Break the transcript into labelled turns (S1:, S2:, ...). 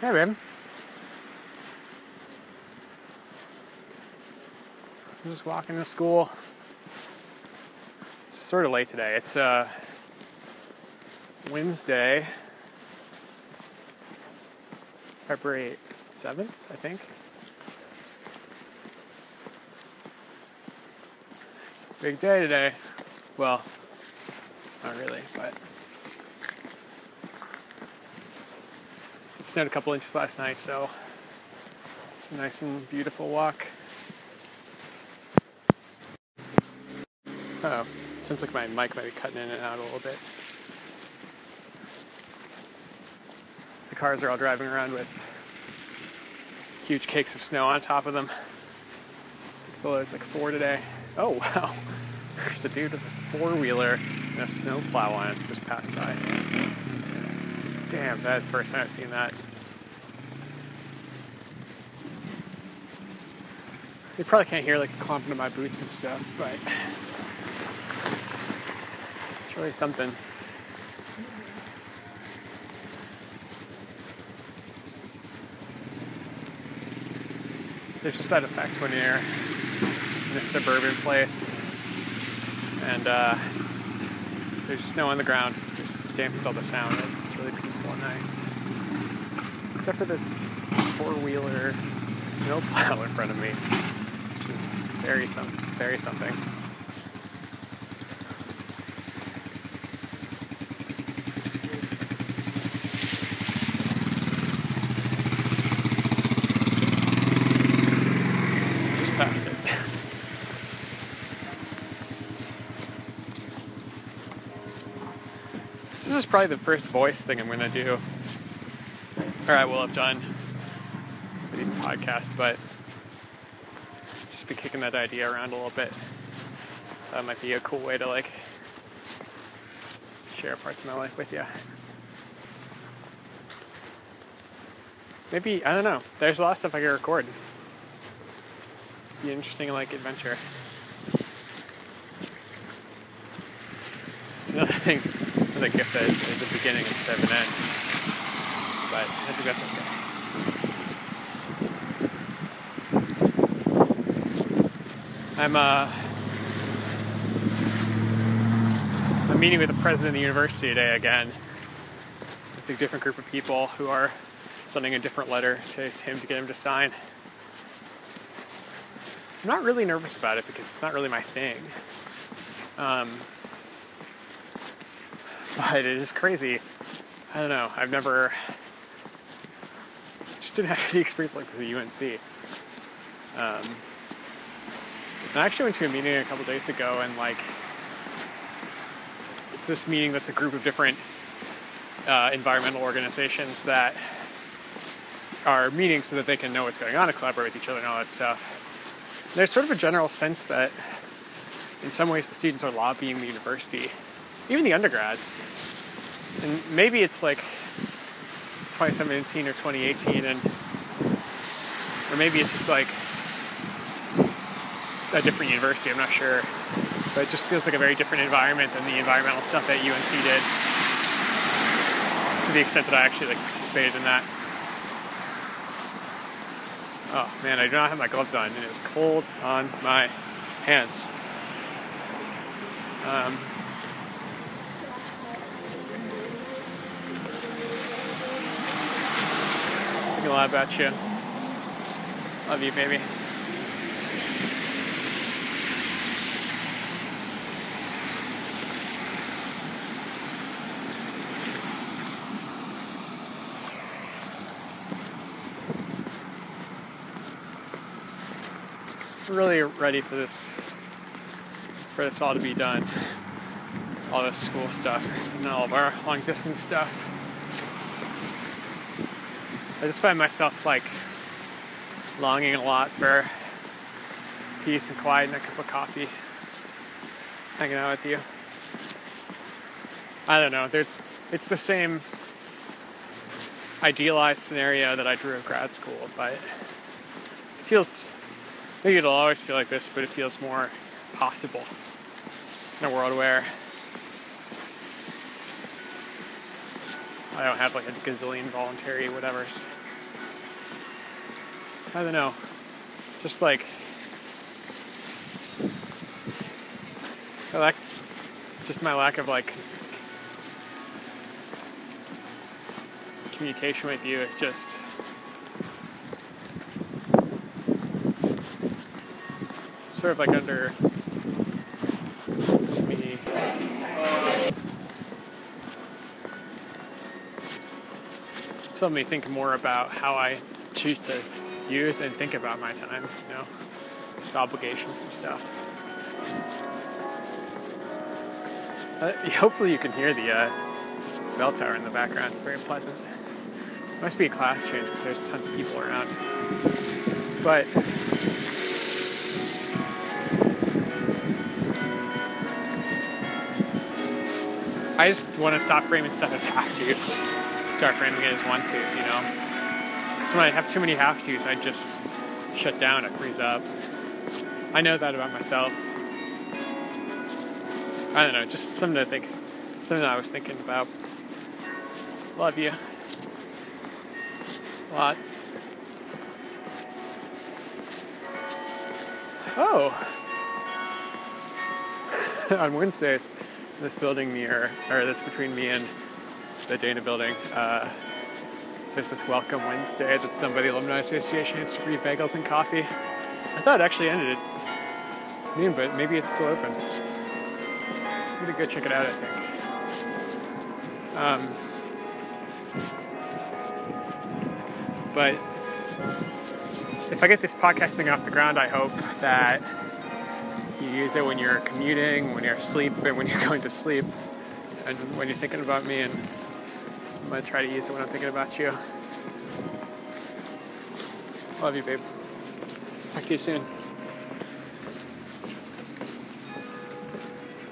S1: Hey, babe. I'm just walking to school. It's sort of late today. It's uh, Wednesday, February 7th, I think. Big day today. Well, not really, but it snowed a couple inches last night, so it's a nice and beautiful walk. Oh, sounds like my mic might be cutting in and out a little bit. The cars are all driving around with huge cakes of snow on top of them. Well, there's like four today. Oh wow, there's a dude with a four wheeler and a snow plow on it just passed by. Damn, that's the first time I've seen that. You probably can't hear like clumping of my boots and stuff, but it's really something. There's just that effect when you're in a suburban place and uh, there's snow on the ground. Dampens all the sound. It's really peaceful and nice. Except for this four-wheeler snowplow in front of me, which is very some very something. Just past it. This is probably the first voice thing I'm gonna do. Or I will have done these podcasts, but just be kicking that idea around a little bit. That might be a cool way to like share parts of my life with you. Maybe I don't know. There's a lot of stuff I could record. Be interesting like adventure. It's another thing, another gift that is a beginning instead of an end. But I think that's okay. I'm uh I'm meeting with the president of the university today again. With a different group of people who are sending a different letter to him to get him to sign. I'm not really nervous about it because it's not really my thing. Um, but it is crazy. I don't know. I've never just didn't have any experience like with UNC. Um, I actually went to a meeting a couple days ago, and like it's this meeting that's a group of different uh, environmental organizations that are meeting so that they can know what's going on and collaborate with each other and all that stuff. There's sort of a general sense that, in some ways, the students are lobbying the university even the undergrads. And maybe it's like 2017 or 2018, and or maybe it's just like a different university. I'm not sure, but it just feels like a very different environment than the environmental stuff that UNC did. To the extent that I actually like participated in that. Oh man, I do not have my gloves on, and it was cold on my hands. Um, a lot about you. Love you, baby. Really ready for this, for this all to be done. All this school stuff and all of our long distance stuff. I just find myself like longing a lot for peace and quiet and a cup of coffee, hanging out with you. I don't know. It's the same idealized scenario that I drew of grad school, but it feels maybe it'll always feel like this, but it feels more possible in a world where I don't have like a gazillion voluntary whatevers. I don't know. Just like I lack just my lack of like communication with you is just sort of like under me. It's helped me think more about how I choose to use and think about my time, you know, just obligations and stuff. Uh, hopefully, you can hear the uh, bell tower in the background. It's very pleasant. Must be a class change because there's tons of people around. But I just want to stop framing stuff as tos, start framing it as want tos, you know? So when I have too many have tos, I just shut down, I freeze up. I know that about myself. I don't know, just something to think, something I was thinking about. Love you. A lot. Oh. On Wednesdays, this building near, or that's between me and the Dana building, uh, there's this Welcome Wednesday that's done by the Alumni Association. It's free bagels and coffee. I thought it actually ended at noon, but maybe it's still open. I'm gonna go check it out, I think. Um, but if I get this podcasting off the ground, I hope that you use it when you're commuting, when you're asleep, and when you're going to sleep, and when you're thinking about me. And I'm gonna try to use it when I'm thinking about you. Love you, babe. Talk to you soon.